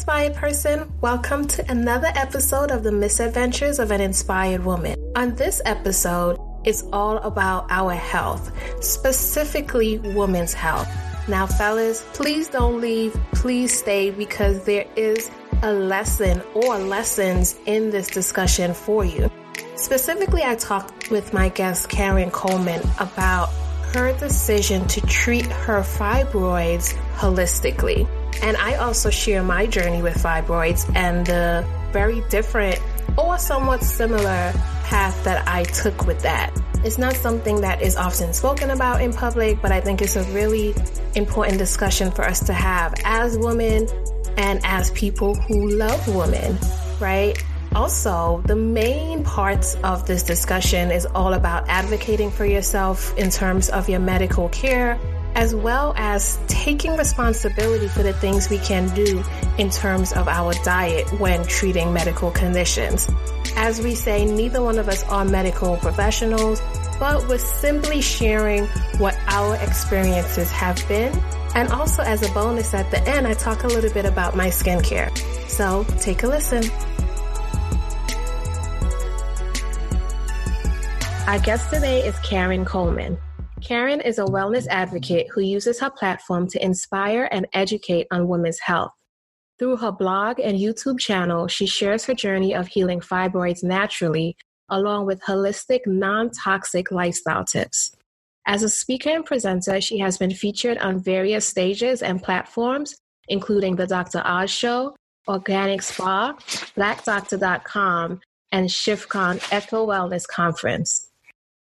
inspired person. Welcome to another episode of the Misadventures of an Inspired Woman. On this episode, it's all about our health, specifically women's health. Now, fellas, please don't leave. Please stay because there is a lesson or lessons in this discussion for you. Specifically, I talked with my guest, Karen Coleman, about her decision to treat her fibroids holistically. And I also share my journey with fibroids and the very different or somewhat similar path that I took with that. It's not something that is often spoken about in public, but I think it's a really important discussion for us to have as women and as people who love women, right? Also, the main parts of this discussion is all about advocating for yourself in terms of your medical care, as well as taking responsibility for the things we can do in terms of our diet when treating medical conditions. As we say, neither one of us are medical professionals, but we're simply sharing what our experiences have been. And also as a bonus at the end, I talk a little bit about my skincare. So take a listen. Our guest today is Karen Coleman. Karen is a wellness advocate who uses her platform to inspire and educate on women's health. Through her blog and YouTube channel, she shares her journey of healing fibroids naturally, along with holistic, non toxic lifestyle tips. As a speaker and presenter, she has been featured on various stages and platforms, including The Dr. Oz Show, Organic Spa, BlackDoctor.com, and ShiftCon Eco Wellness Conference.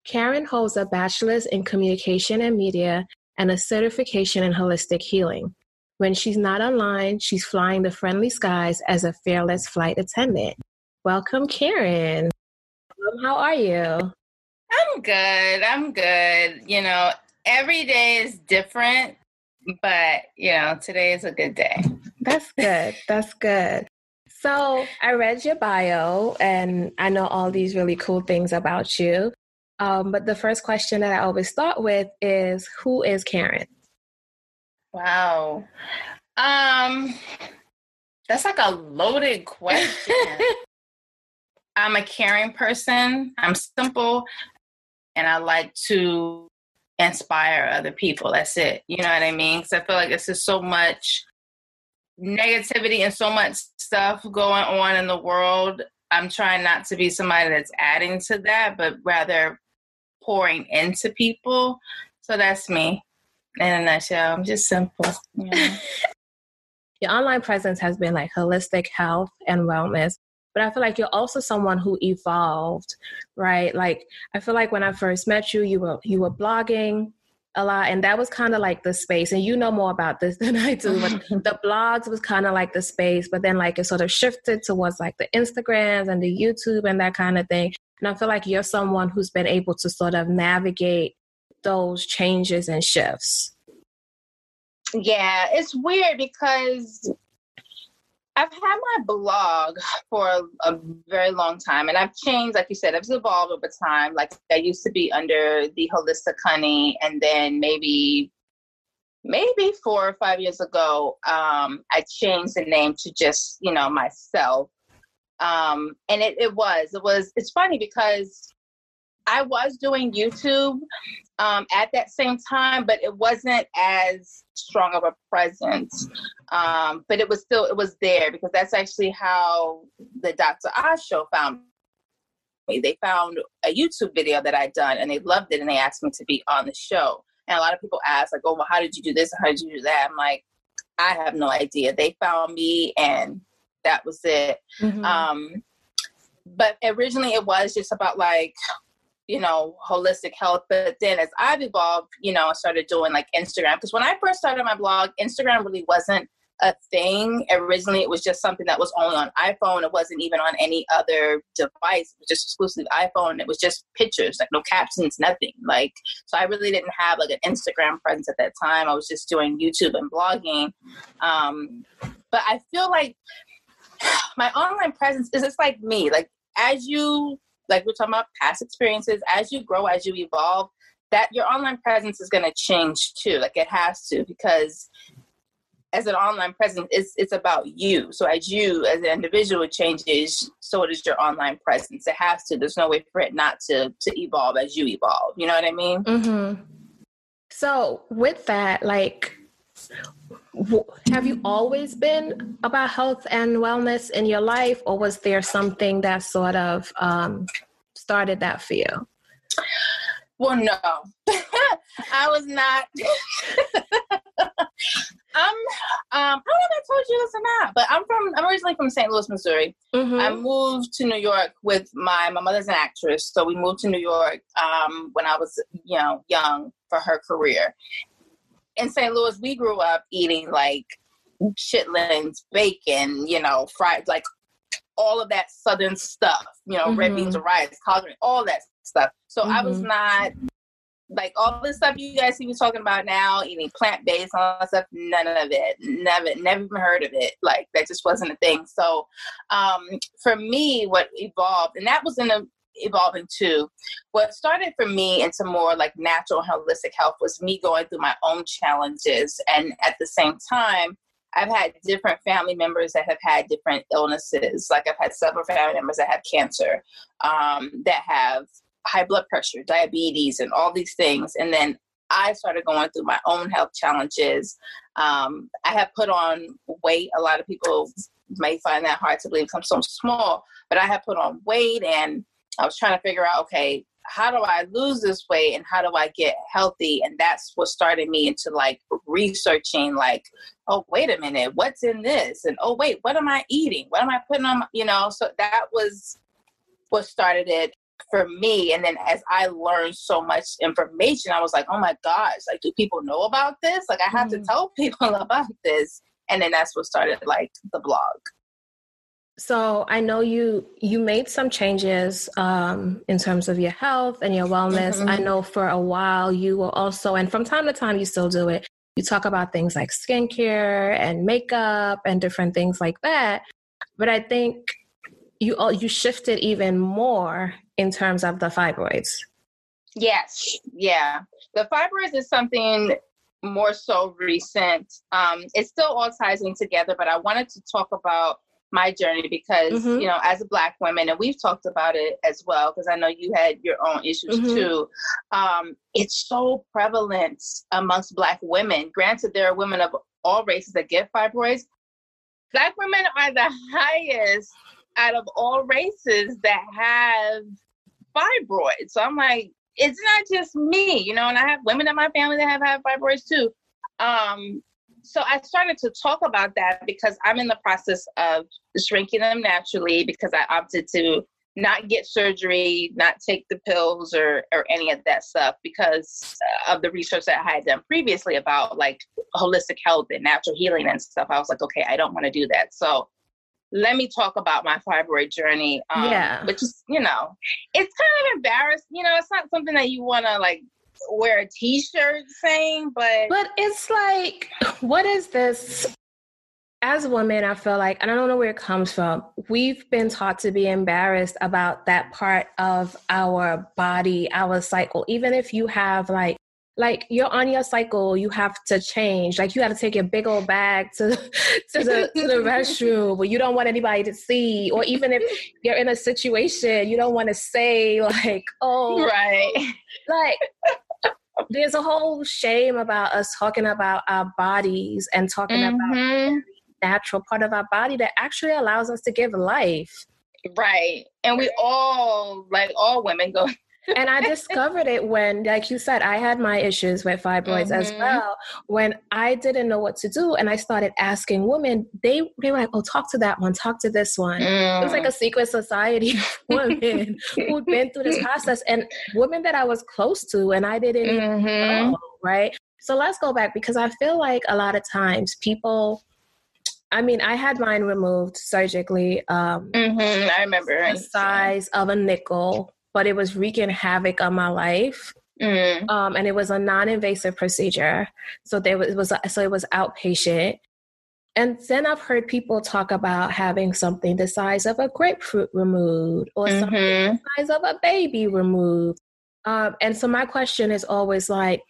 Karen holds a bachelor's in communication and media and a certification in holistic healing. When she's not online, she's flying the friendly skies as a fearless flight attendant. Welcome, Karen. Um, how are you? I'm good. I'm good. You know, every day is different, but, you know, today is a good day. That's good. That's good. So I read your bio and I know all these really cool things about you. Um, but the first question that I always start with is who is Karen? Wow. Um that's like a loaded question. I'm a caring person. I'm simple and I like to inspire other people. That's it. You know what I mean? Because I feel like this is so much negativity and so much stuff going on in the world. I'm trying not to be somebody that's adding to that, but rather pouring into people. So that's me in a nutshell. I'm just simple. You know? Your online presence has been like holistic health and wellness, but I feel like you're also someone who evolved, right? Like I feel like when I first met you, you were you were blogging a lot and that was kind of like the space and you know more about this than I do but the blogs was kind of like the space but then like it sort of shifted towards like the Instagrams and the YouTube and that kind of thing and I feel like you're someone who's been able to sort of navigate those changes and shifts. Yeah, it's weird because I've had my blog for a, very long time, and I've changed, like you said, I've evolved over time. Like I used to be under the Holistic Honey, and then maybe, maybe four or five years ago, um, I changed the name to just, you know, myself um, and it, it was it was it's funny because i was doing youtube um, at that same time but it wasn't as strong of a presence. Um, but it was still it was there because that's actually how the dr oz show found me. They found a youtube video that i'd done and they loved it and they asked me to be on the show. And a lot of people ask like oh well how did you do this? How did you do that? I'm like i have no idea. They found me and that was it. Mm-hmm. Um, but originally it was just about like, you know, holistic health. But then as I've evolved, you know, I started doing like Instagram. Because when I first started my blog, Instagram really wasn't a thing. Originally, it was just something that was only on iPhone. It wasn't even on any other device. It was just exclusively iPhone. It was just pictures, like no captions, nothing. Like, so I really didn't have like an Instagram presence at that time. I was just doing YouTube and blogging. Um, but I feel like my online presence is just like me. Like as you like we're talking about past experiences, as you grow, as you evolve, that your online presence is gonna change too. Like it has to because as an online presence, it's it's about you. So as you as an individual changes, so does your online presence. It has to. There's no way for it not to to evolve as you evolve. You know what I mean? Mm-hmm. So with that, like, have you always been about health and wellness in your life, or was there something that sort of um, started that for you? Well, no, I was not. I'm um I don't know if I told you this or not, but I'm from I'm originally from St. Louis, Missouri. Mm-hmm. I moved to New York with my my mother's an actress, so we moved to New York um when I was you know young for her career. In St. Louis, we grew up eating like chitlins, bacon, you know, fried like all of that southern stuff, you know, mm-hmm. red beans and rice, collard, all that stuff. So mm-hmm. I was mm-hmm. not like all this stuff you guys see me talking about now, eating plant based, all that stuff, none of it. Never, never even heard of it. Like that just wasn't a thing. So um, for me, what evolved, and that was in a evolving too. What started for me into more like natural holistic health was me going through my own challenges. And at the same time, I've had different family members that have had different illnesses. Like I've had several family members that have cancer, um, that have high blood pressure, diabetes, and all these things. And then I started going through my own health challenges. Um, I have put on weight. A lot of people may find that hard to believe because I'm so small, but I have put on weight and I was trying to figure out, okay, how do I lose this weight and how do I get healthy? And that's what started me into like researching, like, oh, wait a minute, what's in this? And oh, wait, what am I eating? What am I putting on? You know, so that was what started it for me. And then as I learned so much information, I was like, oh my gosh, like, do people know about this? Like, I have mm. to tell people about this. And then that's what started like the blog. So I know you you made some changes um, in terms of your health and your wellness. Mm-hmm. I know for a while you were also, and from time to time you still do it. You talk about things like skincare and makeup and different things like that. But I think you all you shifted even more in terms of the fibroids. Yes, yeah. The fibroids is something more so recent. Um, it still all ties in together, but I wanted to talk about my journey because mm-hmm. you know as a black woman and we've talked about it as well because i know you had your own issues mm-hmm. too um, it's so prevalent amongst black women granted there are women of all races that get fibroids black women are the highest out of all races that have fibroids. So I'm like, it's not just me, you know, and I have women in my family that have had fibroids too. Um, so I started to talk about that because I'm in the process of shrinking them naturally because I opted to not get surgery, not take the pills or or any of that stuff because of the research that I had done previously about like holistic health and natural healing and stuff. I was like, okay, I don't want to do that. So let me talk about my fibroid journey. Um, yeah. Which is, you know, it's kind of embarrassing. You know, it's not something that you want to like wear a t-shirt saying, but. But it's like, what is this? As women, I feel like, and I don't know where it comes from, we've been taught to be embarrassed about that part of our body, our cycle. Even if you have like like you're on your cycle, you have to change. Like you have to take your big old bag to to the to the restroom, but you don't want anybody to see. Or even if you're in a situation, you don't want to say like, "Oh, right." Like there's a whole shame about us talking about our bodies and talking mm-hmm. about the natural part of our body that actually allows us to give life. Right. And we all, like all women, go and I discovered it when, like you said, I had my issues with fibroids mm-hmm. as well. When I didn't know what to do, and I started asking women, they they were like, "Oh, talk to that one, talk to this one." Mm. It was like a mm. secret society of women who'd been through this process, and women that I was close to, and I didn't mm-hmm. know, right? So let's go back because I feel like a lot of times people. I mean, I had mine removed surgically. Um, mm-hmm, I remember the size of a nickel but it was wreaking havoc on my life. Mm. Um, and it was a non-invasive procedure, so there was, it was so it was outpatient. And then I've heard people talk about having something the size of a grapefruit removed or mm-hmm. something the size of a baby removed. Um, and so my question is always like,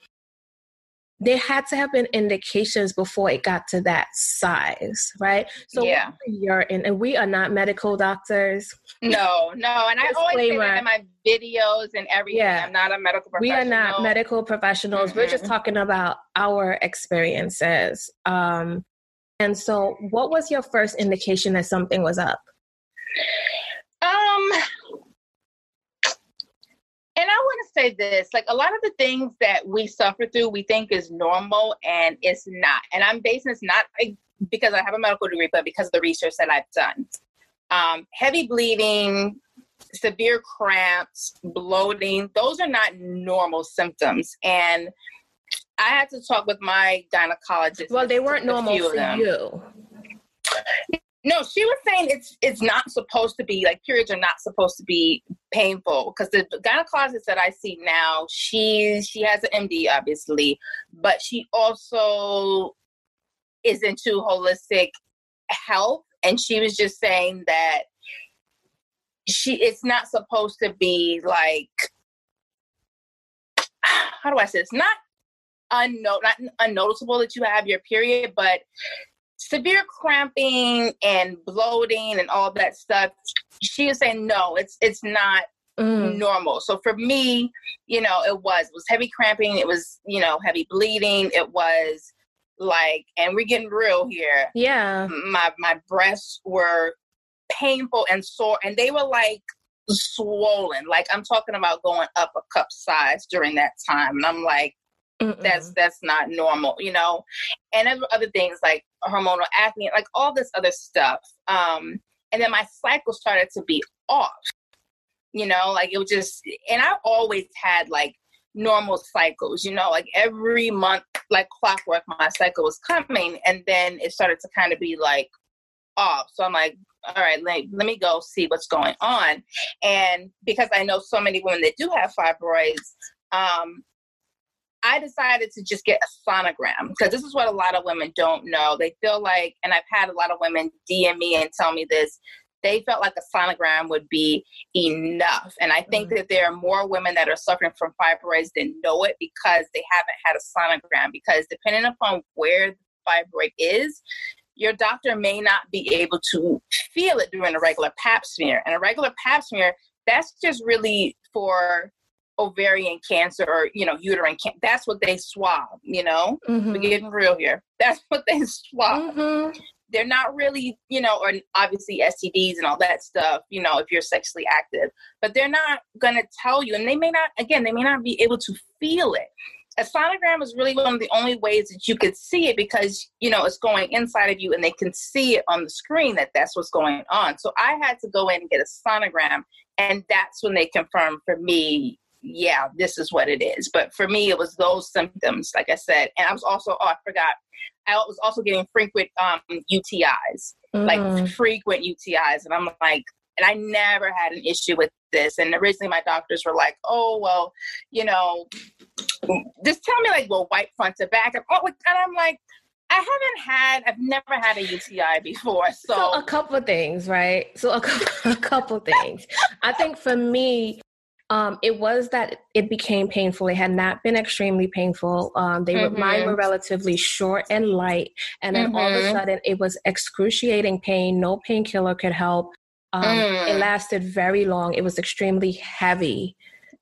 there had to have been indications before it got to that size, right? So Yeah. you're in, and we are not medical doctors. No, no, and I always say that in my videos and everything. Yeah. I'm not a medical We are not medical professionals. We're just talking about our experiences. Um, and so, what was your first indication that something was up? Um, and I want to say this: like a lot of the things that we suffer through, we think is normal, and it's not. And I'm basing this not because I have a medical degree, but because of the research that I've done. Um, heavy bleeding, severe cramps, bloating; those are not normal symptoms, and I had to talk with my gynecologist. Well, they weren't normal for them. you. No, she was saying it's it's not supposed to be like periods are not supposed to be painful because the gynecologist that I see now, she she has an MD obviously, but she also is into holistic health, and she was just saying that she it's not supposed to be like how do I say it's not unno- not unnoticeable that you have your period, but severe cramping and bloating and all that stuff. She is saying no, it's it's not Mm. normal. So for me, you know, it was it was heavy cramping, it was you know heavy bleeding, it was like, and we're getting real here. Yeah. My my breasts were painful and sore, and they were like swollen. Like I'm talking about going up a cup size during that time, and I'm like Mm-mm. that's that's not normal you know? And other, other things like hormonal acne like all this other stuff um and then my cycle started to be off you know? Like it was just and i always had like normal cycles you know? Like every month like clockwork my cycle was coming and then it started to kind of be like off. So i'm like all right let, let me go see what's going on. And because i know so many women that do have fibroids um I decided to just get a sonogram because this is what a lot of women don't know. They feel like, and I've had a lot of women DM me and tell me this, they felt like a sonogram would be enough. And I think Mhm. that there are more women that are suffering from fibroids than know it because they haven't had a sonogram. Because depending upon where the fibroid is, your doctor may not be able to feel it during a regular pap smear. And a regular pap smear, that's just really for ovarian cancer or you know uterine cancer that's what they swab you know? Mhm. we're getting real here. That's what they swab. Mhm. they're not really you know or obviously stds and all that stuff you know if you're sexually active but they're not going to tell you and they may not again they may not be able to feel it. A sonogram is really one of the only ways that you could see it because you know it's going inside of you and they can see it on the screen that that's what's going on. So i had to go in and get a sonogram and that's when they confirmed for me yeah this is what it is. But for me it was those symptoms like i said. And i was also oh i forgot. I was also getting frequent um utis like Mhm. frequent utis and i'm like and i never had an issue with this. And originally my doctors were like oh well you know just tell me like well white front to back. And, oh, and i'm like i haven't had i've never had a uti before. So, So a couple of things, right? So a a couple things. I think for me, um, it was that it became painful. It had not been extremely painful. Um, they were mine were relatively short and light, and then all of a Mhm. sudden it was excruciating pain. No painkiller could help. Um, It Mm. lasted very long. It was extremely heavy.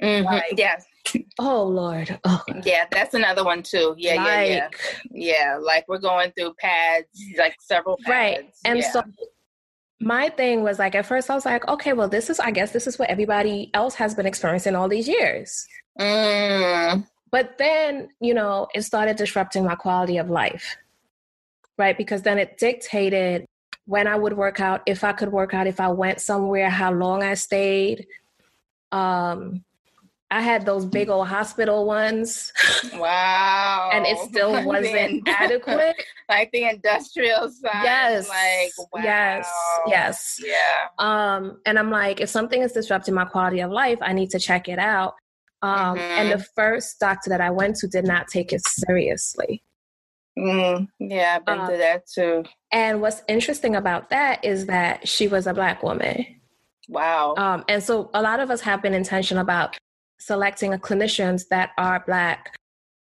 Mhm. like- yeah Oh Lord! Oh, yeah that's another one too yeah yeah yeah like, yeah like we're going through pads like several pads Right. And yeah. so my thing was like at first I was like, okay, well this is I guess this is what everybody else has been experiencing all these years. Mm, But then, you know, it started disrupting my quality of life. Right? Because then it dictated when I would work out, if I could work out, if I went somewhere, how long I stayed. Um I had those big old hospital ones wow and it still wasn't adequate. like the industrial side Yes. like wow. Yes. Yes. yeah Um, and I'm like, if something is disrupting my quality of life, I need to check it out. Um, And the first doctor that I went to did not take it seriously. Mm, yeah i've been Uh, through that too And what's interesting about that is that she was a black woman. wow Um, and so a lot of us have been intentional about selecting clinicians that are black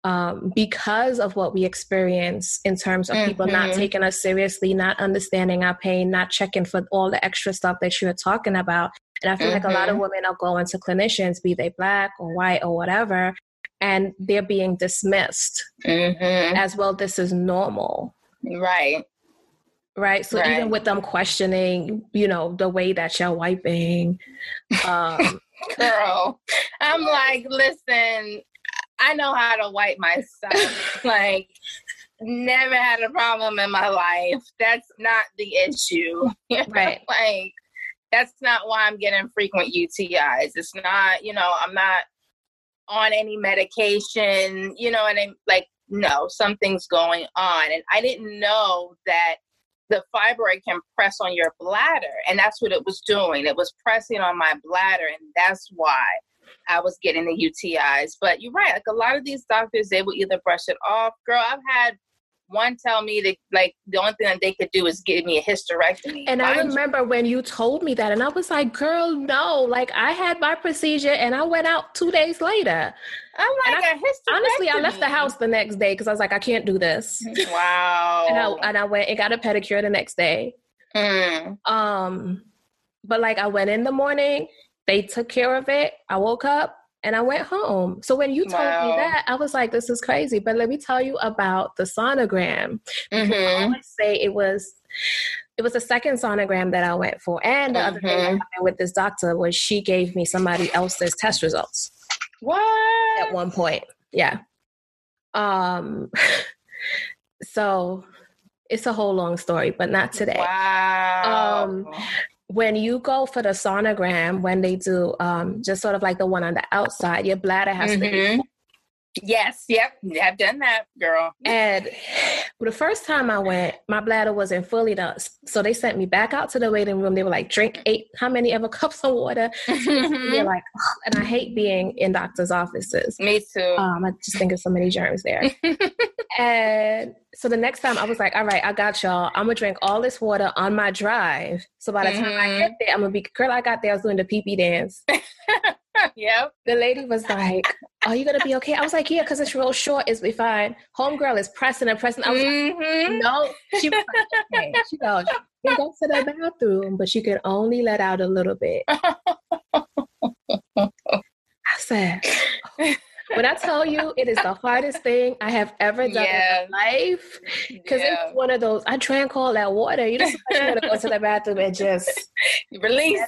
um, because of what we experience in terms of mm-hmm. people not mm-hmm. taking us seriously, not understanding our pain, not checking for all the extra stuff that you're talking about. And I feel mm-hmm. like a lot of mm-hmm. women are going to clinicians, be they black or white or whatever, and they're being dismissed mm-hmm. as well. This is normal. Right. Right. So right. even with them questioning, you know, the way that you're wiping, um, girl, I'm like, listen, I know how to wipe myself. like, never had a problem in my life. That's not the issue. Right. like, that's not why I'm getting frequent UTIs. It's not, you know, I'm not on any medication, you know, and I'm like, no, something's going on. And I didn't know that the fibroid can press on your bladder. And that's what it was doing. It was pressing on my bladder. And that's why I was getting the UTIs. But you're right. Like a lot of these doctors, they will either brush it off. Girl, I've had one tell me that like the only thing that they could do is give me a hysterectomy. And I remember when you told me that, and I was like, "Girl, no!" Like I had my procedure, and I went out two days later. I'm like I, Honestly, I left the house the next day because I was like, I can't do this. Wow. and I and I went and got a pedicure the next day. Mm. Um, but like I went in the morning, they took care of it. I woke up and I went home. So when you told wow. me that, I was like, this is crazy. But let me tell you about the sonogram. Mm-hmm. I always say it was it was the second sonogram that I went for. And the mm-hmm. other thing that happened with this doctor was she gave me somebody else's test results. What? At one point. Yeah. Um so it's a whole long story, but not today. Wow. Um when you go for the sonogram, when they do um, just sort of like the one on the outside, your bladder has mm-hmm. to be mm-hmm. Yes, yep, I've done that, girl. And the first time I went, my bladder wasn't fully done, so they sent me back out to the waiting room. They were like, "Drink eight, how many ever cups of water?" Mm-hmm. Like, oh, and I hate being in doctors' offices. Me too. Um, I just think of so many germs there. and so the next time I was like, "All right, I got y'all. I'm gonna drink all this water on my drive. So by the mm-hmm. time I get mm-hmm. there, I'm gonna be girl. I got there, I was doing the pee pee dance." yep. The lady was like, Are you gonna be okay? I was like, Yeah, because it's real short, it's be fine. Homegirl is pressing and pressing. I was mm-hmm. like, No. She was like, okay. She goes, You go to the bathroom, but you can only let out a little bit. I said, when I tell you it is the hardest thing I have ever done yeah. in my life, because yeah. it's one of those, I drank all that water. You just want to go to the bathroom and just release.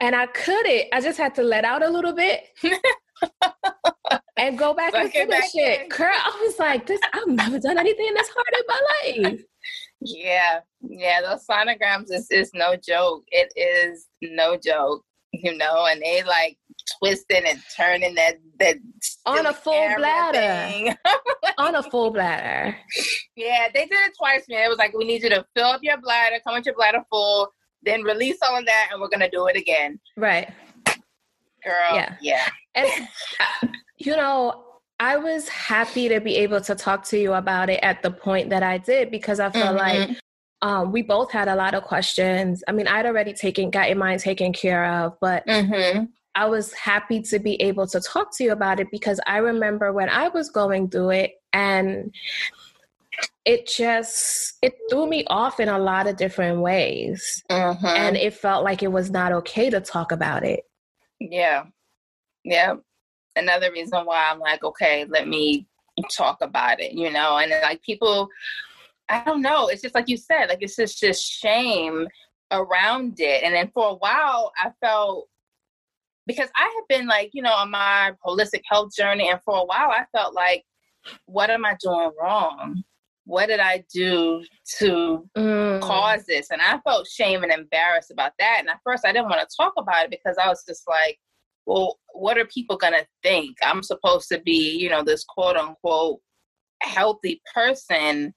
And I couldn't. I just had to let out a little bit. and go back and do finish it. Girl, I was like, this I've never done anything this hard in my life. Yeah, yeah, those sonograms is, is no joke. It is no joke, you know, and they like twisting and turning that that on a full bladder. on a full bladder. Yeah, they did it twice, man. It was like we need you to fill up your bladder, come with your bladder full, then release all of that, and we're gonna do it again. Right. Girl. Yeah. Yeah. And you know, I was happy to be able to talk to you about it at the point that I did because I felt mm-hmm. like um, we both had a lot of questions. I mean, I'd already taken got mine taken care of, but mm-hmm. I was happy to be able to talk to you about it because I remember when I was going through it and it just it threw me off in a lot of different ways. Mm-hmm. and it felt like it was not okay to talk about it. Yeah. Yeah. Another reason why i'm like okay let me talk about it you know? And like people i don't know it's just like you said like it's just just shame around it. And then for a while i felt because I have been like, you know, on my holistic health journey, and for a while I felt like, what am I doing wrong? What did I do to mm. cause this? And I felt shame and embarrassed about that. And at first, I didn't want to talk about it because I was just like, well, what are people going to think? I'm supposed to be, you know, this quote unquote healthy person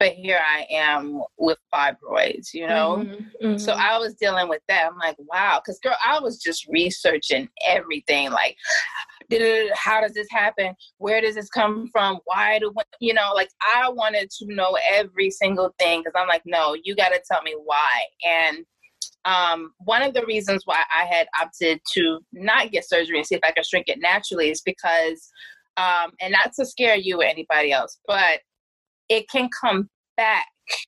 but here I am with fibroids, you know? Mm-hmm, mm-hmm. So I was dealing with that. I'm like, wow. Because, girl, I was just researching everything like, how does this happen? Where does this come from? Why do, you know, like I wanted to know every single thing because I'm like, no, you got to tell me why. And um, one of the reasons why I had opted to not get surgery and see if I could shrink it naturally is because um, and not to scare you or anybody else, but it can come back.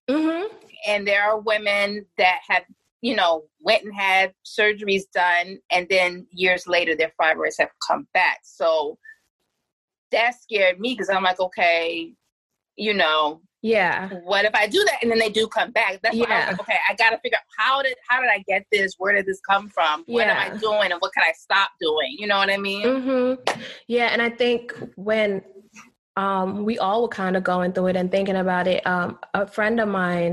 Mm-hmm. And there are women that have, you know, went and had surgeries done, and then years later their fibroids have come back. So that scared me because I'm like, okay, you know, yeah. What if I do that and then they do come back? That's yeah. why I was like, okay, I gotta figure out how did how did I get this? Where did this come from? What yeah. am I doing and what can I stop doing? You know what I mean? Mm-hmm. Yeah, and I think when um, we all were kind of going through it and thinking about it, um, a friend of mine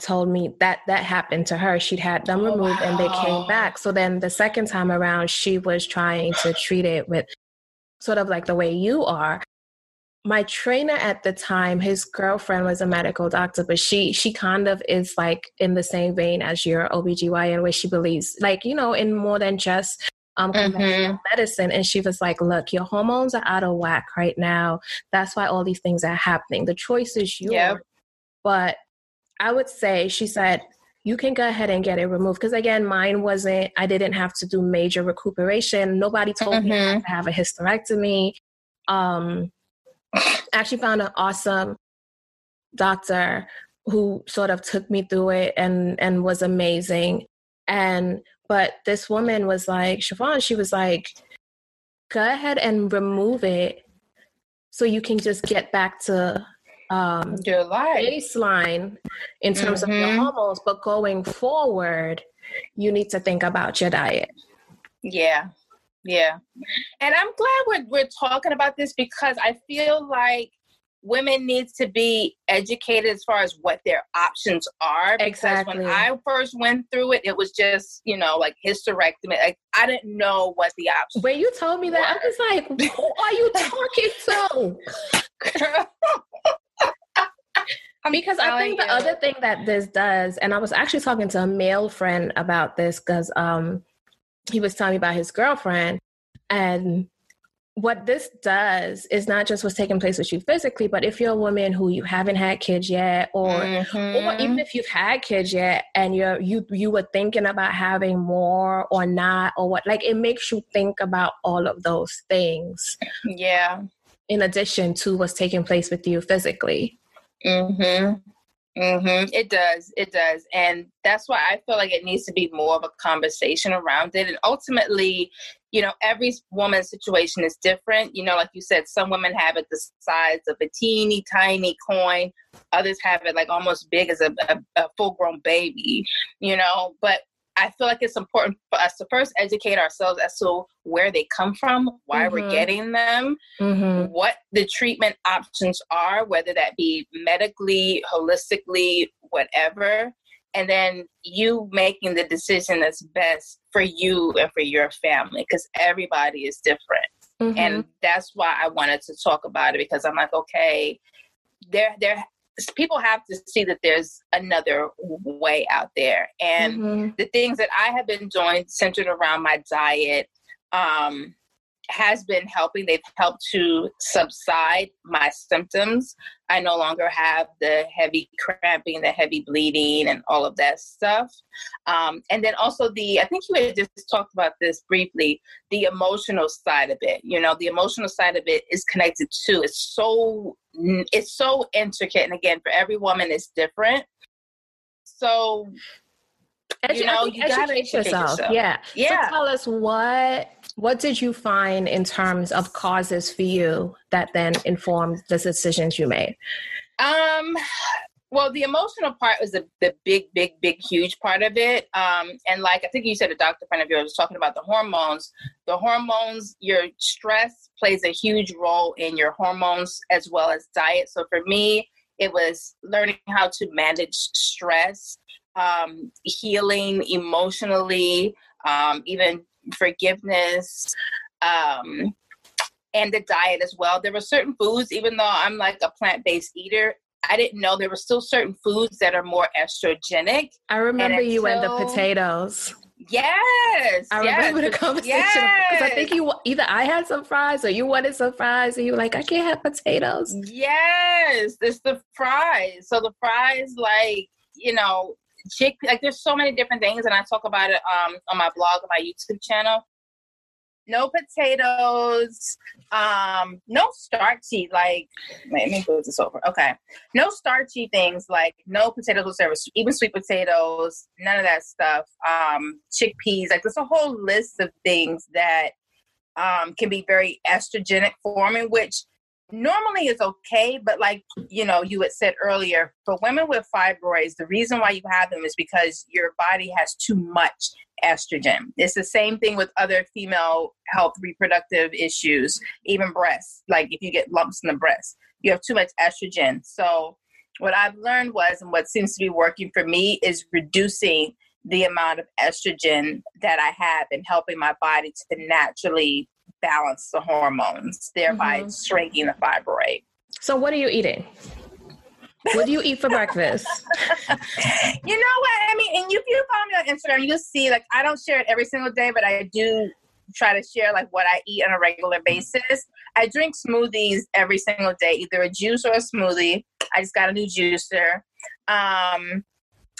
told me that that happened to her. She'd had them oh, removed wow. and they came back. So then the second time around, she was trying to treat it with sort of like the way you are my trainer at the time his girlfriend was a medical doctor but she she kind of is like in the same vein as your OBGYN where she believes like you know in more than just um mm-hmm. medicine and she was like look your hormones are out of whack right now that's why all these things are happening the choice is yours yep. but i would say she said you can go ahead and get it removed. Because again mine wasn't i didn't have to do major recuperation. Nobody told mm-hmm. me I had to have a hysterectomy. Um I actually found an awesome doctor who sort of took me through it and and was amazing. And but this woman was like Siobhan, she was like go ahead and remove it so you can just get back to um your life baseline in terms mm-hmm. of your mm-hmm. hormones but going forward you need to think about your diet yeah yeah. And I'm glad we're, we're talking about this because I feel like women need to be educated as far as what their options are. Because exactly. when I first went through it, it was just, you know, like hysterectomy. Like I didn't know what the options When you told me that, were. I was like, who are you talking to? because I think the other thing that this does, and I was actually talking to a male friend about this because um he was telling me about his girlfriend and what this does is not just what's taking place with you physically, but if you're a woman who you haven't had kids yet, or mm-hmm. or even if you've had kids yet and you're you you were thinking about having more or not or what, like it makes you think about all of those things. Yeah. In addition to what's taking place with you physically. Mm-hmm. Mm-hmm. It does. It does. And that's why I feel like it needs to be more of a conversation around it. And ultimately, you know, every woman's situation is different. You know, like you said, some women have it the size of a teeny tiny coin, others have it like almost big as a, a, a full grown baby, you know. But I feel like it's important for us to first educate ourselves as to where they come from, why mm-hmm. we're getting them, mm-hmm. what the treatment options are, whether that be medically, holistically, whatever. And then you making the decision that's best for you and for your family because everybody is different. Mm-hmm. And that's why I wanted to talk about it because I'm like, okay, there there people have to see that there's another way out there. And mm-hmm. the things that I have been doing centered around my diet um, has been helping. They've helped to subside my symptoms. I no longer have the heavy cramping, the heavy bleeding, and all of that stuff. Um, and then also the, I think you had just talked about this briefly, the emotional side of it. You know, the emotional side of it is connected too. It's so, it's so intricate, and again, for every woman, it's different. So Edu- you know, you gotta educate yourself. yourself. Yeah. Yeah. So tell us what what did you find in terms of causes for you that then informed the decisions you made? Um well, the emotional part was the, the big, big, big, huge part of it. Um, and like I think you said, a doctor friend of yours was talking about the hormones. The hormones, your stress plays a huge role in your hormones as well as diet. So for me, it was learning how to manage stress um, healing emotionally, um, even forgiveness, um, and the diet as well. There were certain foods, even though I'm like a plant based eater, I didn't know there were still certain foods that are more estrogenic. I remember until, you and the potatoes. Yes. I yes, remember the conversation because yes. I think you either I had some fries or you wanted some fries and you were like, I can't have potatoes. Yes, it's the fries. So the fries, like, you know, chick like there's so many different things and I talk about it um on my blog on my YouTube channel. no potatoes, um, no starchy, like, let me move this over. Okay. No starchy things like no potatoes whatsoever, even sweet potatoes, none of that stuff. Um, chickpeas, like there's a whole list of things that um, can be very estrogenic forming, which normally is okay, but like you know, you had said earlier, for women with fibroids, the reason why you have them is because your body has too much estrogen. It's the same thing with other female health reproductive issues, even breasts. Like if you get lumps in the breast, you have too much estrogen. So what I've learned was, and what seems to be working for me, is reducing the amount of estrogen that I have and helping my body to naturally balance the hormones, thereby mm-hmm. shrinking the fibroid. So, what are you eating? what do you eat for breakfast? you know what? I mean, and if you follow me on Instagram, you'll see like I don't share it every single day, but I do try to share like what I eat on a regular basis. I drink smoothies every single day, either a juice or a smoothie. I just got a new juicer. Um,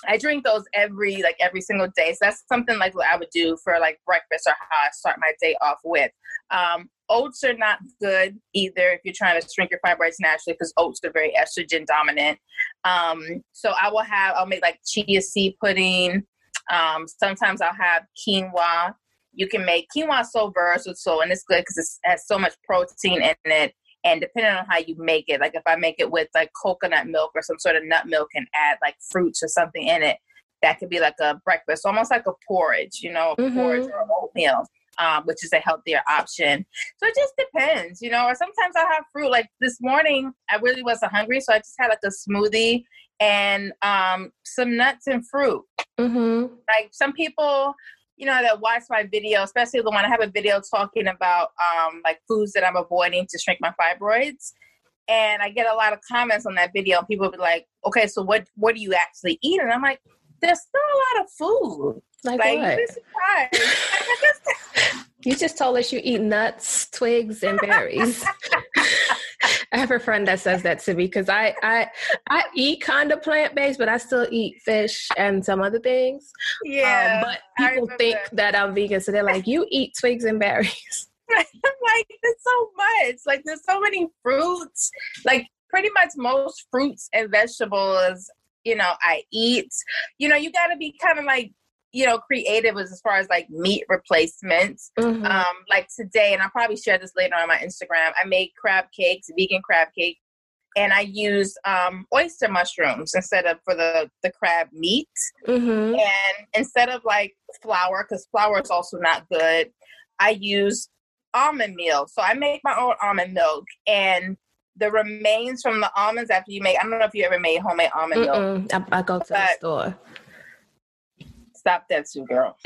I drink those every like every single day. So that's something like what I would do for like breakfast or how I start my day off with. Um, oats are not good either if you're trying to shrink your fibroids naturally because oats are very estrogen dominant. Um, so I will have I'll make like chia seed pudding. Um, sometimes I'll have quinoa. You can make quinoa so versatile and it's good because it has so much protein in it and depending on how you make it, like if I make it with like coconut milk or some sort of nut milk and add like fruits or something in it, that could be like a breakfast, almost like a porridge, you know, mm-hmm. porridge or oatmeal. Um, which is a healthier option. So it just depends, you know. Or sometimes I'll have fruit. Like this morning, I really wasn't hungry, so I just had like a smoothie and um, some nuts and fruit. Mm-hmm. Like some people, you know, that watch my video, especially the one I have a video talking about um, like foods that I'm avoiding to shrink my fibroids. And I get a lot of comments on that video. People be like, okay, so what what do you actually eat? And I'm like, there's still a lot of food. Like, like what? you just told us you eat nuts, twigs, and berries. I have a friend that says that to me because I I I eat kind of plant based, but I still eat fish and some other things. Yeah, um, but people think that I'm vegan, so they're like, "You eat twigs and berries." I'm like there's so much. Like there's so many fruits. Like pretty much most fruits and vegetables, you know, I eat. You know, you got to be kind of like you know, creative as, as far as like meat replacements. Mm-hmm. Um, like today, and I'll probably share this later on my Instagram, I made crab cakes, vegan crab cake, and I used um, oyster mushrooms instead of for the, the crab meat. Mm-hmm. And instead of like flour, because flour is also not good, I use almond meal, So I make my own almond milk and the remains from the almonds after you make I don't know if you ever made homemade almond Mm-mm. milk. I, I go to but, the store stop that too, girl.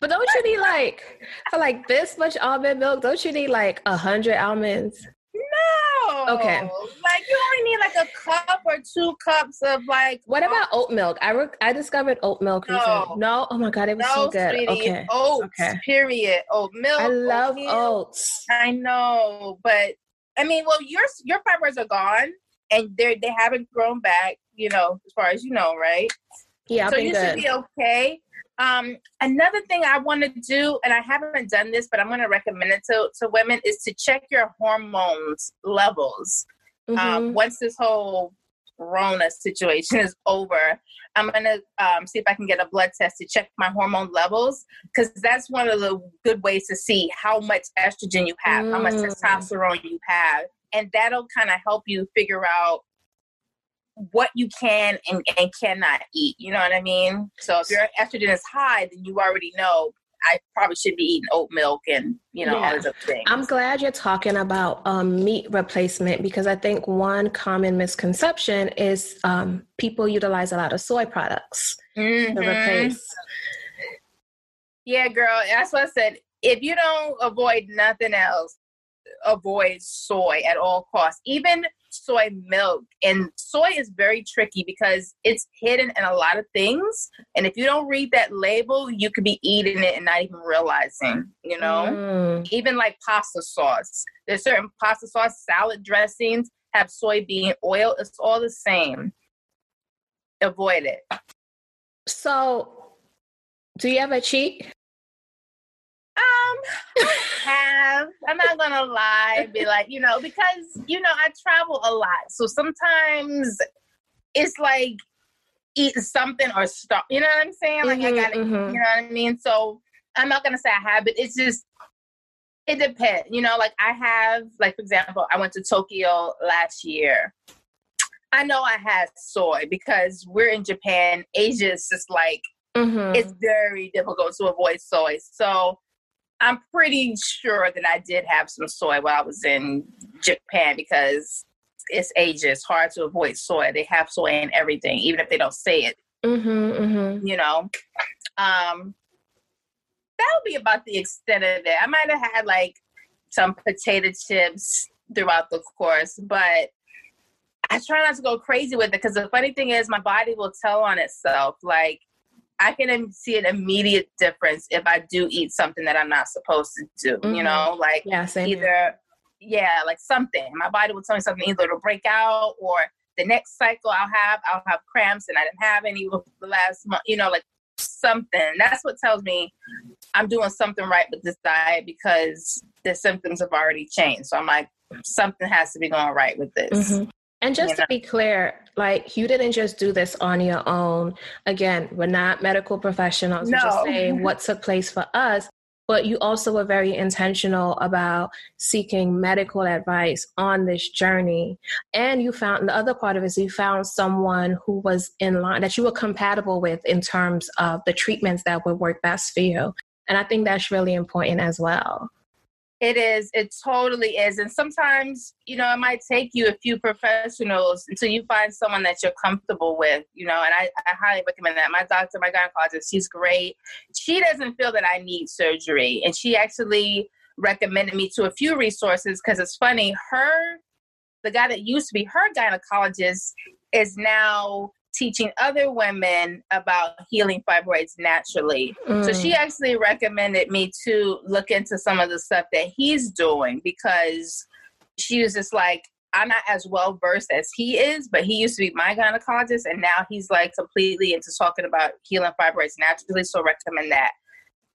but don't you need like for like this much almond milk? Don't you need like a hundred almonds? No. Okay. Like you only need like a cup or two cups of like. What about oat milk? I re- I discovered oat milk. No. Recently. No. Oh my god, it was no, so good. Sweetie. Okay. Oats. Okay. Period. Oat milk. I love oats. I know, but I mean, well, your your fibers are gone, and they they haven't grown back. You know, as far as you know, right? Yeah, so you should be okay. Um, another thing I want to do, and I haven't done this, but I'm going to recommend it to, to women, is to check your hormones levels. Um, mm-hmm. Um, once this whole Rona situation is over, I'm going to um, see if I can get a blood test to check my hormone levels because that's one of the good ways to see how much estrogen you have, mm. how much mm. testosterone you have. And that'll kind of help you figure out what you can and, and cannot eat. You know what I mean? So if your estrogen is high, then you already know I probably should be eating oat milk and you know yeah. all those other things. I'm glad you're talking about um, meat replacement because I think one common misconception is um, people utilize a lot of soy products mm-hmm. to replace. Yeah, girl, that's what I said. If you don't avoid nothing else, avoid soy at all costs. Even soy milk. And soy is very tricky because it's hidden in a lot of things. And if you don't read that label, you could be eating it and not even realizing, you know? Mm. Even like pasta sauce. There's certain pasta sauce, salad dressings have soybean oil. It's all the same. Avoid it. So, do you ever cheat? Um, I have. I'm not gonna lie be like, you know, because you know I travel a lot, so sometimes it's like eat something or stop. You know what I'm saying? Like mm-hmm, I gotta, mm-hmm. you know what I mean. So I'm not gonna say I have, but it's just it depends. You know, like I have, like for example, I went to Tokyo last year. I know I had soy because we're in Japan. Asia is just like mm-hmm. it's very difficult to avoid soy. So I'm pretty sure that I did have some soy while I was in Japan because it's Asia. It's hard to avoid soy. They have soy in everything, even if they don't say it. Mm-hmm, mm-hmm. You know, um, that would be about the extent of it. I might have had like some potato chips throughout the course, but I try not to go crazy with it because the funny thing is, my body will tell on itself. Like, I can see an immediate difference if I do eat something that I'm not supposed to do. Mm-hmm. You know, like yeah, either yeah, like something. My body will tell me something either to break out or the next cycle I'll have I'll have cramps and I didn't have any the last month. You know, like something. That's what tells me I'm doing something right with this diet because the symptoms have already changed. So I'm like, something has to be going right with this. Mm-hmm. And just know? to be clear, like you didn't just do this on your own. Again, we're not medical professionals. No. We're just saying what took place for us. But you also were very intentional about seeking medical advice on this journey. And you found the other part of it is you found someone who was in line that you were compatible with in terms of the treatments that would work best for you. And I think that's really important as well. It is. It totally is. And sometimes, you know, it might take you a few professionals until you find someone that you're comfortable with, you know, and I, I highly recommend that. My doctor, my gynecologist, she's great. She doesn't feel that I need surgery. And she actually recommended me to a few resources because it's funny, her, the guy that used to be her gynecologist, is now teaching other women about healing fibroids naturally. Mm. So she mm. actually recommended me to look into some of the stuff that he's doing because she was just like, I'm not as well versed as he is, but he used to be my gynecologist, and now he's like completely into talking about healing fibroids naturally. So recommend that.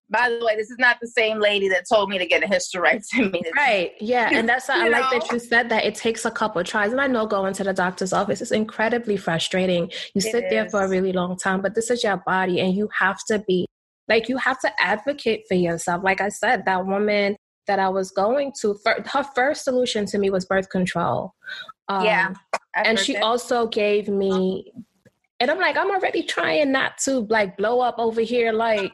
By the way, this is not the same lady that told me to get a hysterectomy. Right. Yeah. And that's I like that you said that it takes a couple tries. And I know going to the doctor's office is incredibly frustrating. You sit there for a really long time, but this is your body and you have to be like you have to advocate for yourself. Like I said, that woman that I was going to, her first solution to me was birth control. Um, yeah. and she also gave me and I'm like, I'm already trying not to like blow up over here. Like,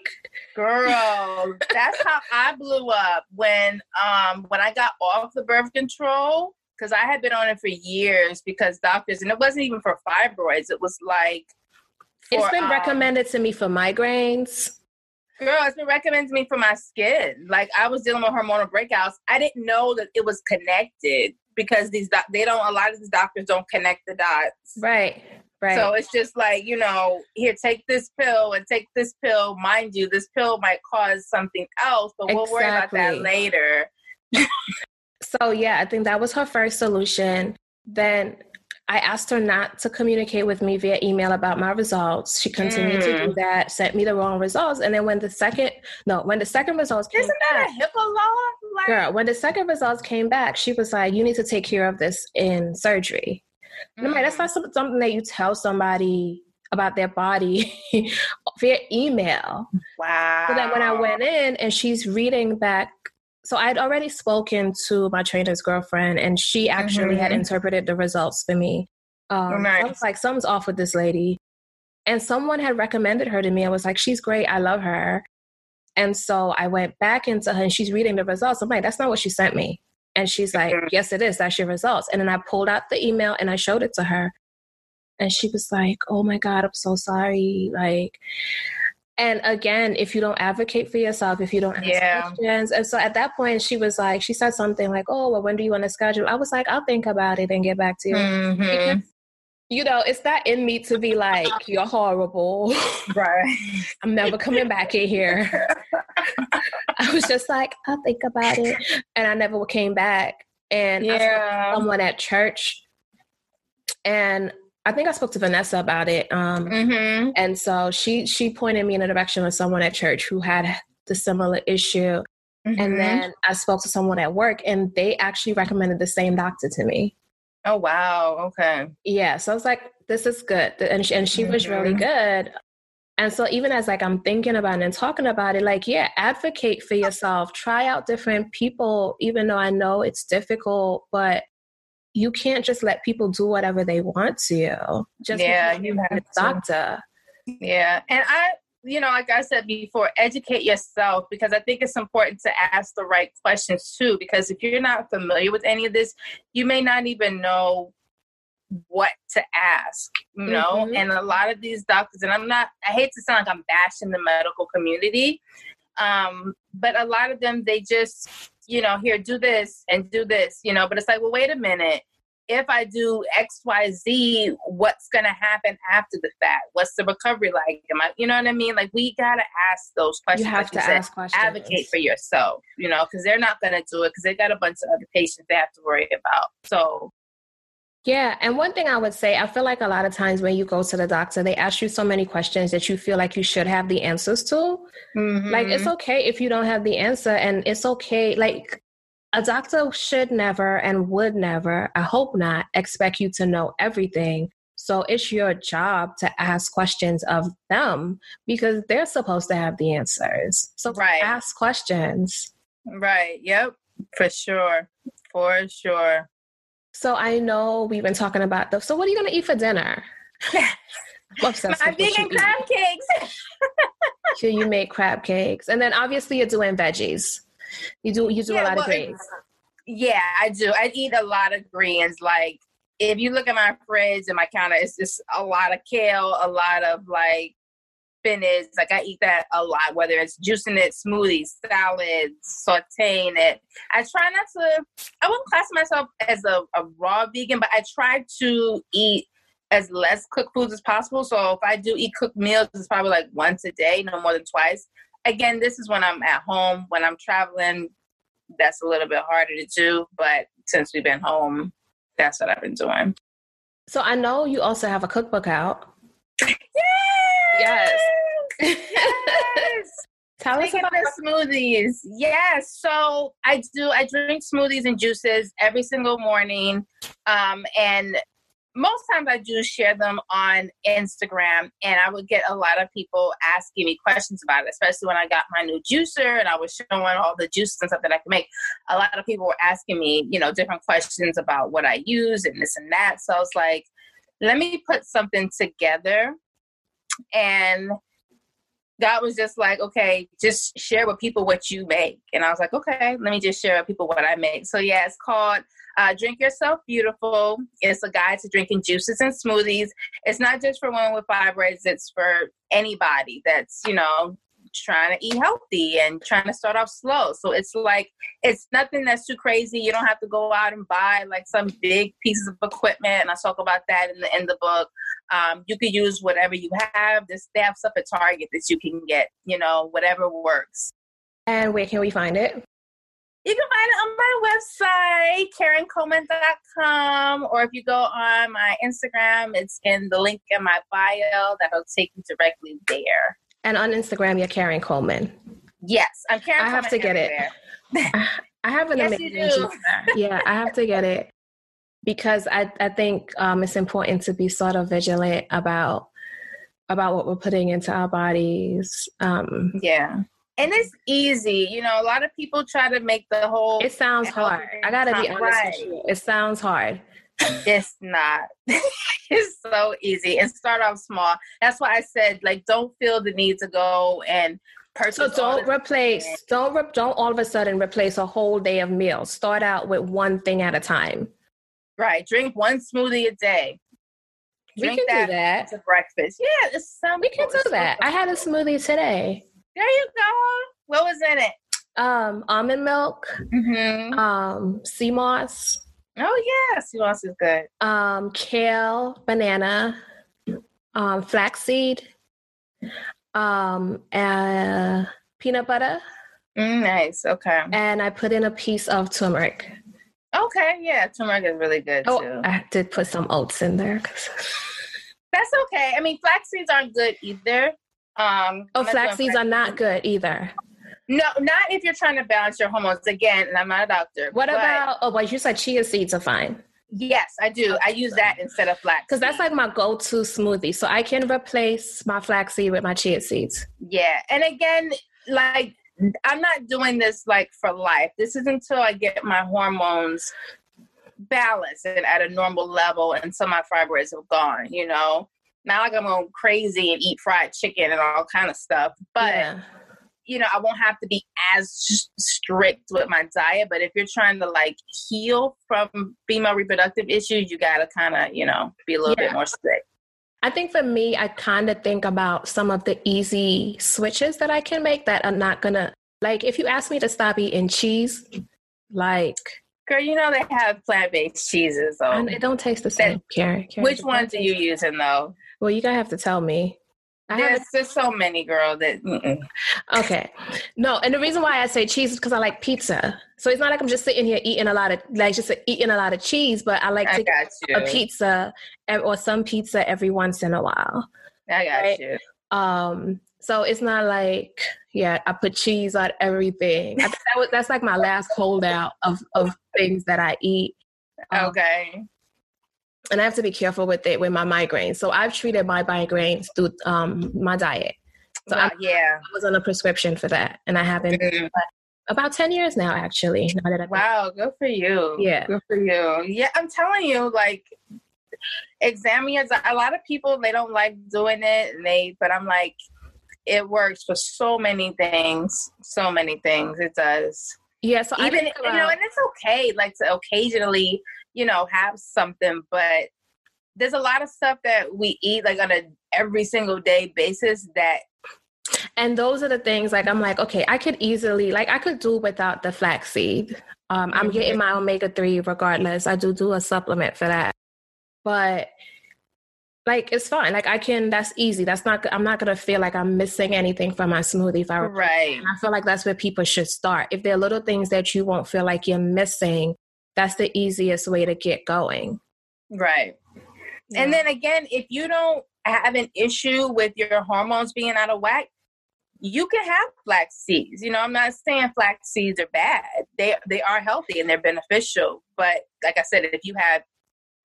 girl, that's how I blew up when um when I got off the birth control because I had been on it for years because doctors and it wasn't even for fibroids. It was like for, it's been um, recommended to me for migraines. Girl, it's been recommended to me for my skin. Like I was dealing with hormonal breakouts. I didn't know that it was connected because these doc- they don't a lot of these doctors don't connect the dots. Right. Right. So it's just like, you know, here, take this pill and take this pill. Mind you, this pill might cause something else, but we'll worry about that later. so, yeah, I think that was her first solution. Then I asked her not to communicate with me via email about my results. She continued mm. to do mm. that, sent me the wrong results. And then when the second, no, when the second results came Isn't that back, a HIPAA law? Like- girl, when the second results came back, she was like, you need to take care of this in surgery. Mm. like, that's not something that you tell somebody about their body via email. Wow. So that when I went in and she's reading back, so I'd already spoken to my trainer's girlfriend and she actually mm-hmm. had interpreted the results for me. Um, oh, nice. I was like, something's off with this lady. And someone had recommended her to me. I was like, she's great. I love her. And so I went back into her and she's reading the results. I'm like, that's not what she sent me. And she's like, mm-hmm. Yes, it is. That's your results. And then I pulled out the email and I showed it to her. And she was like, Oh my God, I'm so sorry. Like, and again, if you don't advocate for yourself, if you don't ask yeah. questions. And so at that point, she was like, she said something like, Oh, well, when do you want to schedule? I was like, I'll think about it and get back to you. Mm-hmm you know, it's not in me to be like, you're horrible. Right. I'm never coming back in here. I was just like, I'll think about it. And I never came back. And yeah. someone at church. And I think I spoke to Vanessa about it. Um, mm-hmm. And so she she pointed me in the direction of someone at church who had the similar issue. Mm-hmm. And then I spoke to someone at work and they actually recommended the same doctor to me. Oh, wow. Okay. Yeah. So I was like, this is good. And she, and she mm-hmm. was really mm-hmm. good. And so even as like I'm thinking about it and talking about it, like, yeah, advocate for yourself. Try out different people, even though I know it's difficult, but you can't just let people do whatever they want to you. Just yeah, you have a doctor. Yeah. And I you know, like I said before, educate yourself because I think it's important to ask the right questions too. Because if you're not familiar with any of this, you may not even know what to ask, you know. Mm-hmm. And a lot of these doctors, and I'm not, I hate to sound like I'm bashing the medical community, um, but a lot of them, they just, you know, here, do this and do this, you know. But it's like, well, wait a minute if I do X, Y, Z, what's going to happen after the fact? What's the recovery like? Am I, you know what I mean? Like we got to ask those questions. You have like to you ask said, questions. Advocate for yourself, you know, because they're not going to do it because they got a bunch of other patients they have to worry about. So. Yeah, and one thing I would say, I feel like a lot of times when you go to the doctor, they ask you so many questions that you feel like you should have the answers to. Mm-hmm. Like it's okay if you don't have the answer, and it's okay. Like a doctor should never and would never, I hope not, expect you to know everything. So it's your job to ask questions of them because they're supposed to have the answers. So right. ask questions. Right. Yep. For sure. For sure. So I know we've been talking about those. So what are you going to eat for dinner? My vegan crab cakes. so you make crab cakes, and then obviously you're doing veggies. You do you do yeah, a lot well, of greens. Yeah, I do. I eat a lot of greens. Like if you look at my fridge and my counter, it's just a lot of kale, a lot of like spinach. Like I eat that a lot, whether it's juicing it, smoothies, salads, sauteing it. I try not to. I wouldn't class myself as a, a raw vegan, but I try to eat as less cooked foods as possible. So if I do eat cooked meals, it's probably like once a day, no more than twice again, this is when I'm at home. When I'm traveling, that's a little bit harder to do. But since we've been home, that's what I've been doing. So I know you also have a cookbook out. Yes. Yes. yes. Tell us about the smoothies. Yes. So I do. I drink smoothies and juices every single morning, um, and most times I do share them on Instagram, and I would get a lot of people asking me questions about it, especially when I got my new juicer and I was showing all the juices and stuff that I can make. A lot of people were asking me, you know, different questions about what I use and this and that. So I was like, let me put something together. And God was just like, okay, just share with people what you make. And I was like, okay, let me just share with people what I make. So yeah, it's called uh, Drink Yourself Beautiful. It's a guide to drinking juices and smoothies. It's not just for women with fibroids, it's for anybody that's, you know, trying to eat healthy and trying to start off slow. So it's like it's nothing that's too crazy. You don't have to go out and buy like some big pieces of equipment. And I talk about that in the in the book. Um, you can use whatever you have. This they have stuff at Target that you can get. You know, whatever works. And where can we find it? You can find it on my website, KarenColeman.com, or if you go on my Instagram, it's in the link in my bio that'll take you directly there. And on Instagram, you're Karen Coleman. Yes, I'm Karen. I Coleman have to get it. I have an yes, amazing Yeah, I have to get it because I I think um, it's important to be sort of vigilant about about what we're putting into our bodies. Um, yeah and it's easy. You know, a lot of people try to make the whole. It sounds hard. I gotta be honest right. with you. It sounds hard. It's not. it's so easy. And start off small. That's why I said, like, don't feel the need to go and purchase. So don't replace. Don't re- don't all of a sudden replace a whole day of meals. Start out with one thing at a time. Right. Drink one smoothie a day. Drink we can that do that to breakfast. Yeah, it's some. We can do that. I had a smoothie today. There you go. What was in it? Um, almond milk, mm-hmm. um, sea moss. Oh yeah, sea moss is good. Um, kale, banana, um, flaxseed, um, uh, peanut butter. Mm, nice. Okay. And I put in a piece of turmeric. Okay. Yeah, turmeric is really good oh, too. I did put some oats in there. That's okay. I mean, flax seeds aren't good either. Um, oh, flax seeds are not good either. No, not if you're trying to balance your hormones. Again, and I'm not a doctor. What about? Oh, but you said chia seeds are fine. Yes, I do. I use that instead of flax. Because that's like my go-to smoothie. So I can replace my flaxseed with my chia seeds. Yeah, and again, like I'm not doing this like for life. This is until I get my hormones balanced and at a normal level, and some of my fibroids have gone. You know, not like I'm going crazy and eat fried chicken and all kind of stuff, but. Yeah you know, I won't have to be as strict with my diet. But if you're trying to like heal from female reproductive issues, you got to kind of, you know, be a little yeah. bit more strict. I think for me, I kind of think about some of the easy switches that I can make that are not gonna like. If you ask me to stop eating cheese, like girl, you know they have plant based cheeses, though. And it don't taste the same. Karen, Karen which ones are you using though? Well, you gotta have to tell me. There's just so many, girl. That mm-mm. okay, no, and the reason why I say cheese is because I like pizza. So it's not like I'm just sitting here eating a lot of like just eating a lot of cheese, but I like to get a pizza or some pizza every once in a while. I got right? you. Um, so it's not like yeah, I put cheese on everything. I that was, that's like my last holdout of of things that I eat. Um, okay and I have to be careful with it with my migraines. So I've treated my migraines through um, my diet. So I, yeah, I was on a prescription for that, and I haven't mm-hmm. about ten years now. Actually, now that wow, good for you. Yeah, good for you. Yeah, I'm telling you, like examine your. A lot of people they don't like doing it, and they. But I'm like, it works for so many things. So many things. It does. Yeah. So even about, you know, and it's okay, like to occasionally you know, have something, but there's a lot of stuff that we eat like on a every single day basis that and those are the things like I'm like, okay, I could easily like I could do without the flaxseed. Um, I'm getting mm-hmm. my omega three regardless. I do do a supplement for that, but like it's fine. Like I can. That's easy. That's not. I'm not gonna feel like I'm missing anything from my smoothie. If I right, and I feel like that's where people should start. If there are little things that you won't feel like you're missing, that's the easiest way to get going. Right. Yeah. And then again, if you don't have an issue with your hormones being out of whack, you can have flax seeds. You know, I'm not saying flax seeds are bad. They they are healthy and they're beneficial. But like I said, if you have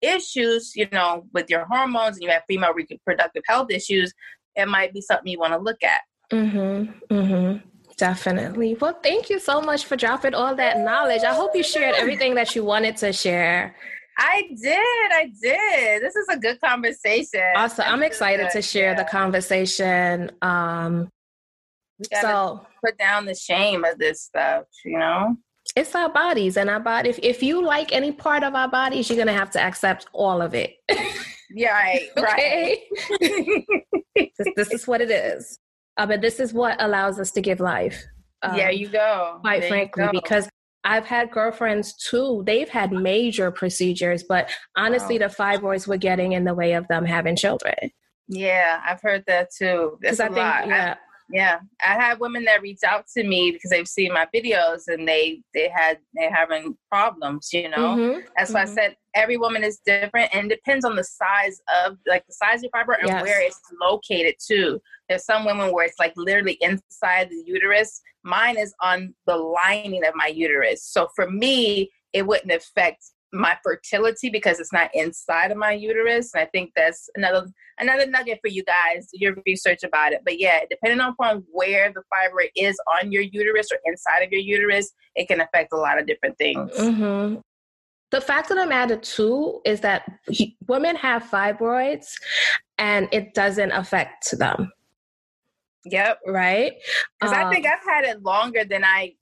issues, you know, with your hormones and you have female reproductive health issues, it might be something you want to look at. Mhm. Mhm. Definitely. Well, thank you so much for dropping all that knowledge. I hope you shared everything that you wanted to share. I did. I did. This is a good conversation. Also, I'm excited to share yeah. the conversation. Um, so put down the shame of this stuff, you know? It's our bodies and our body. If, if you like any part of our bodies, you're going to have to accept all of it. yeah, right. okay. this, this is what it is. Uh, but this is what allows us to give life. Um, yeah, you go. Quite there frankly, because I've had girlfriends too. They've had major procedures, but honestly, wow. the fibroids were getting in the way of them having children. Yeah, I've heard that too. That's a think, lot. Yeah. I, yeah, I had women that reach out to me because they've seen my videos and they they had they're having problems. You know, mm-hmm. that's why mm-hmm. I said every woman is different and depends on the size of like the size of your fiber and yes. where it's located too. There's some women where it's like literally inside the uterus. Mine is on the lining of my uterus. So for me, it wouldn't affect my fertility because it's not inside of my uterus. And I think that's another another nugget for you guys. Your research about it. But yeah, depending upon where the fibroid is on your uterus or inside of your uterus, it can affect a lot of different things. Mm-hmm. The fact of the matter too is that women have fibroids, and it doesn't affect them. Yep. Right. Because um, I think I've had it longer than I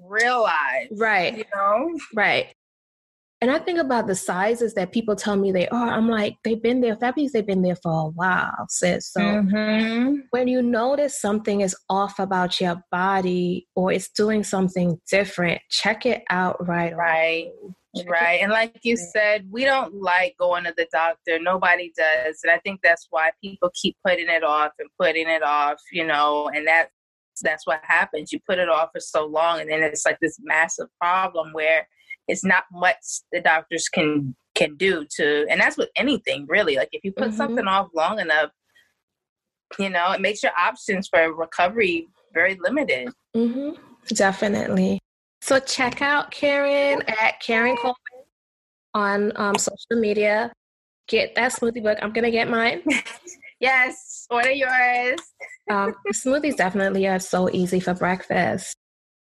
realized. Right. You know. Right. And I think about the sizes that people tell me they are. I'm like, they've been there. That means they've been there for a while, sis. So mm-hmm. when you notice something is off about your body or it's doing something different, check it out right Right. Right. And like you said, we don't like going to the doctor. Nobody does. And I think that's why people keep putting it off and putting it off, you know, and that that's what happens. You put it off for so long and then it's like this massive problem where it's not much the doctors can can do to and that's with anything really like if you put mm-hmm. something off long enough you know it makes your options for recovery very limited Mm-hmm. Definitely. So check out Karen at Karen Coleman on um, social media. Get that smoothie book. I'm gonna get mine. yes, order yours. um, smoothies definitely are so easy for breakfast,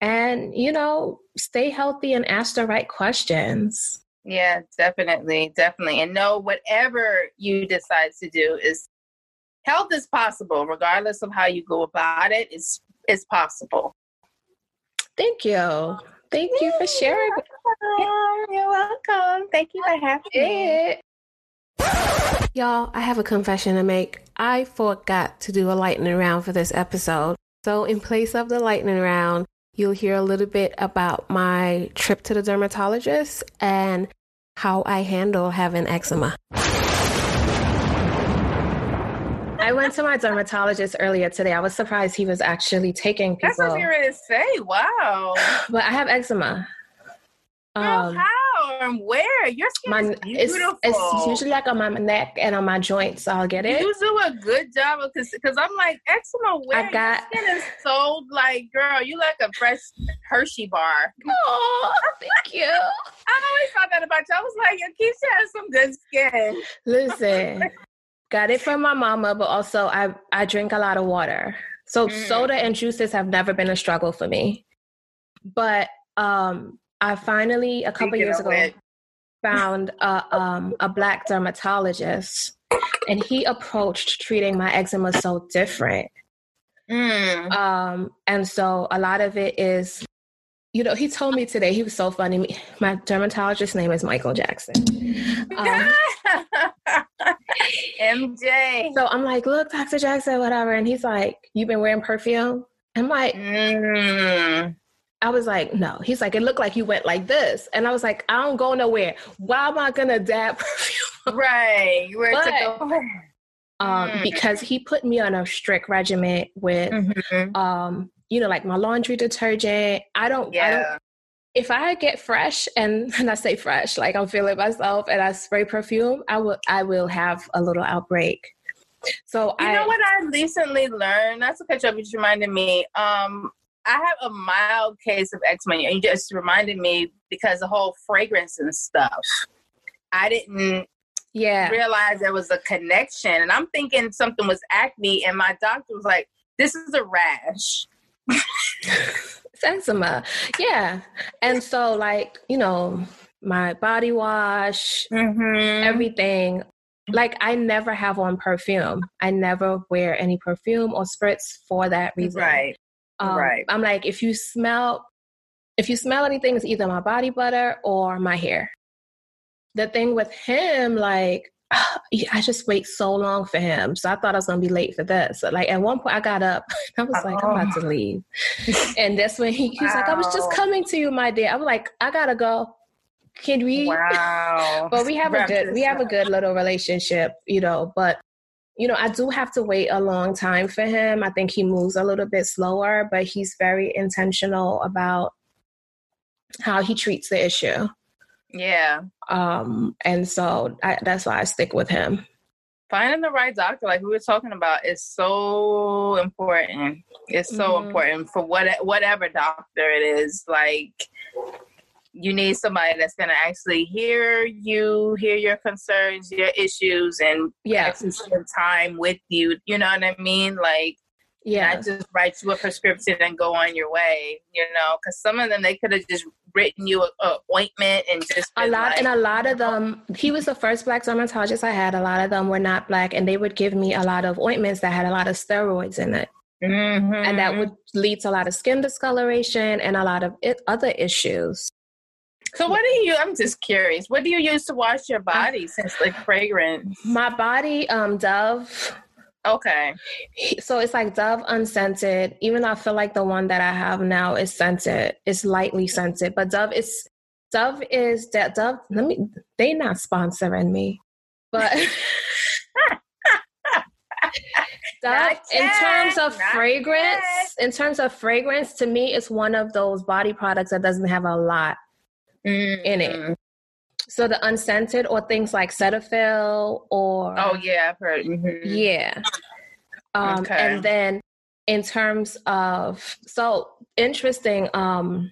and you know, stay healthy and ask the right questions. Yeah, definitely, definitely, and know whatever you decide to do is health is possible, regardless of how you go about it. It's it's possible. Thank you. Thank you for sharing. You're welcome. Thank you for having me. Y'all, I have a confession to make. I forgot to do a lightning round for this episode. So, in place of the lightning round, you'll hear a little bit about my trip to the dermatologist and how I handle having eczema. I went to my dermatologist earlier today. I was surprised he was actually taking people. That's what you were to say. Wow. But I have eczema. Girl, um, how and where? Your skin my, is beautiful. It's, it's, usually like on my neck and on my joints. So I'll get it. You do a good job because because I'm like eczema. Where I got, your skin is so like, girl, you like a fresh Hershey bar. Oh, thank you. I always thought that about you. I was like, Keisha has some good skin. Listen. Got it from my mama, but also I I drink a lot of water. So mm. soda and juices have never been a struggle for me. But um I finally a couple years ago it. found a um a black dermatologist and he approached treating my eczema so different. Mm. Um and so a lot of it is you know, he told me today, he was so funny. My dermatologist's name is Michael Jackson. Um, MJ. So I'm like, look, Dr. Jackson, whatever. And he's like, you've been wearing perfume? I'm like, mm. I was like, no. He's like, it looked like you went like this. And I was like, I don't go nowhere. Why am I going to dab perfume? Right. Where but, to go? Um, mm. Because he put me on a strict regimen with mm-hmm. um, you know, like my laundry detergent. I don't, yeah. I don't if I get fresh and, and I say fresh, like I'm feeling myself and I spray perfume, I will I will have a little outbreak. So I you I, know what I recently learned? That's a catch up. You reminded me. Um, I have a mild case of eczema, and you just reminded me because the whole fragrance and stuff. I didn't yeah realize there was a connection, and I'm thinking something was acne, and my doctor was like, "This is a rash." eczema. Yeah. And so, like, you know, my body wash, mm-hmm. everything. Like, I never have on perfume. I never wear any perfume or spritz for that reason. Right. Um, right. I'm like, if you smell, if you smell anything, it's either my body butter or my hair. The thing with him, like, I just wait so long for him. So I thought I was gonna be late for this. So like at one point I got up, I was like, I'm about to oh. leave. and that's when he, he's wow. like, I was just coming to you, my dear. I was like, I gotta go. Can we? Wow. but we have a good we have a good little relationship, you know, but you know, I do have to wait a long time for him. I think he moves a little bit slower, but he's very intentional about how he treats the issue. Yeah. Um, and so I, that's why I stick with him. Finding the right doctor, like we were talking about, is so important. It's so mm-hmm. important for what whatever doctor it is. Like you need somebody that's going to actually hear you, hear your concerns, your issues, and yeah, actually spend time with you. You know what I mean? Like yeah not just write you a prescription and go on your way you know because some of them they could have just written you a, a ointment and just a lot like, and a lot of them he was the first black dermatologist i had a lot of them were not black and they would give me a lot of ointments that had a lot of steroids in it mm-hmm. and that would lead to a lot of skin discoloration and a lot of it, other issues so what do you i'm just curious what do you use to wash your body since like fragrance my body um dove Okay. So it's like Dove unscented. Even though I feel like the one that I have now is scented, it's lightly scented, but Dove is Dove is that Dove. Let me. They not sponsoring me, but Dove in terms of fragrance, yet. in terms of fragrance, to me, it's one of those body products that doesn't have a lot mm-hmm. in it. Mm-hmm. So the unscented or things like Cetaphil or oh yeah, I've heard. Mm-hmm. Yeah. Um, okay. And then in terms of so interesting um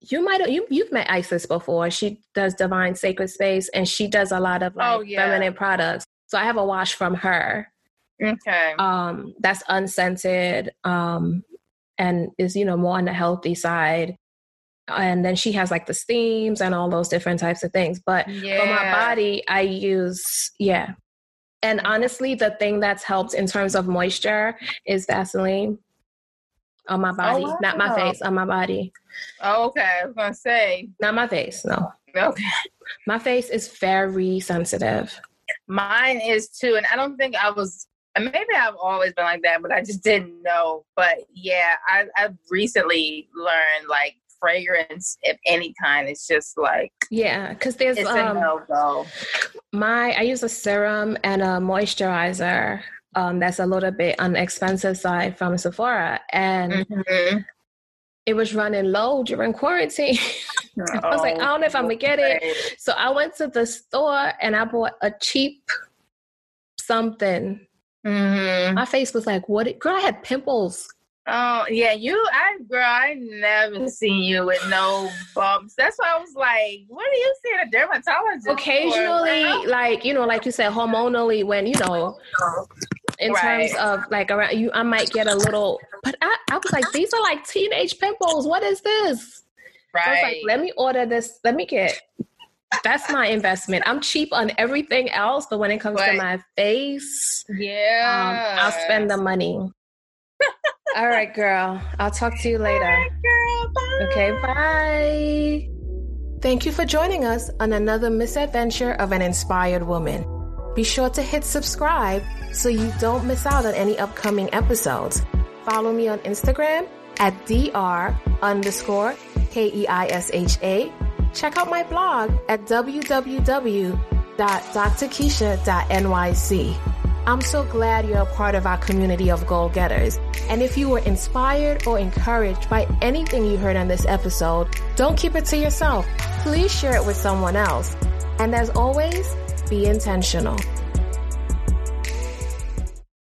you might you you've met Isis before. She does Divine Sacred Space and she does a lot of like oh, yeah. feminine products. So I have a wash from her. Okay. Um that's unscented um and is you know more on the healthy side. And then she has like the steams and all those different types of things. But yeah. for my body, I use yeah. And mm-hmm. honestly, the thing that's helped in terms of moisture is Vaseline on my oh, body, oh, wow. not my face, on my body. Oh, okay. I was gonna say not my face. No. Okay. My face is very sensitive. Mine is too, and I don't think I was. Maybe I've always been like that, but I just didn't know. But yeah, I, I've recently learned like fragrance of any kind it's just like yeah because there's it's um, a no-go. my i use a serum and a moisturizer um, that's a little bit on the expensive side from Sephora, and mm-hmm. it was running low during quarantine. Oh, I was like, I don't know if I'm gonna get it. So I went to the store and I bought a cheap something. Mm-hmm. My face was like, what? Girl, I had pimples Oh yeah, you I girl, I never seen you with no bumps. That's why I was like, what are you seeing a dermatologist? Occasionally, for? like you know, like you said, hormonally, when you know, in right. terms of like around you, I might get a little. But I, I was like, these are like teenage pimples. What is this? Right. So I was like, let me order this. Let me get. That's my investment. I'm cheap on everything else, but when it comes right. to my face, yeah, um, I'll spend the money. All right, girl. I'll talk to you later. Right, girl. Bye. Okay, bye. Thank you for joining us on another misadventure of an inspired woman. Be sure to hit subscribe so you don't miss out on any upcoming episodes. Follow me on Instagram at dr underscore K-E-I-S-H-A. Check out my blog at www.drkeisha.nyc. I'm so glad you're a part of our community of goal getters. And if you were inspired or encouraged by anything you heard on this episode, don't keep it to yourself. Please share it with someone else. And as always, be intentional.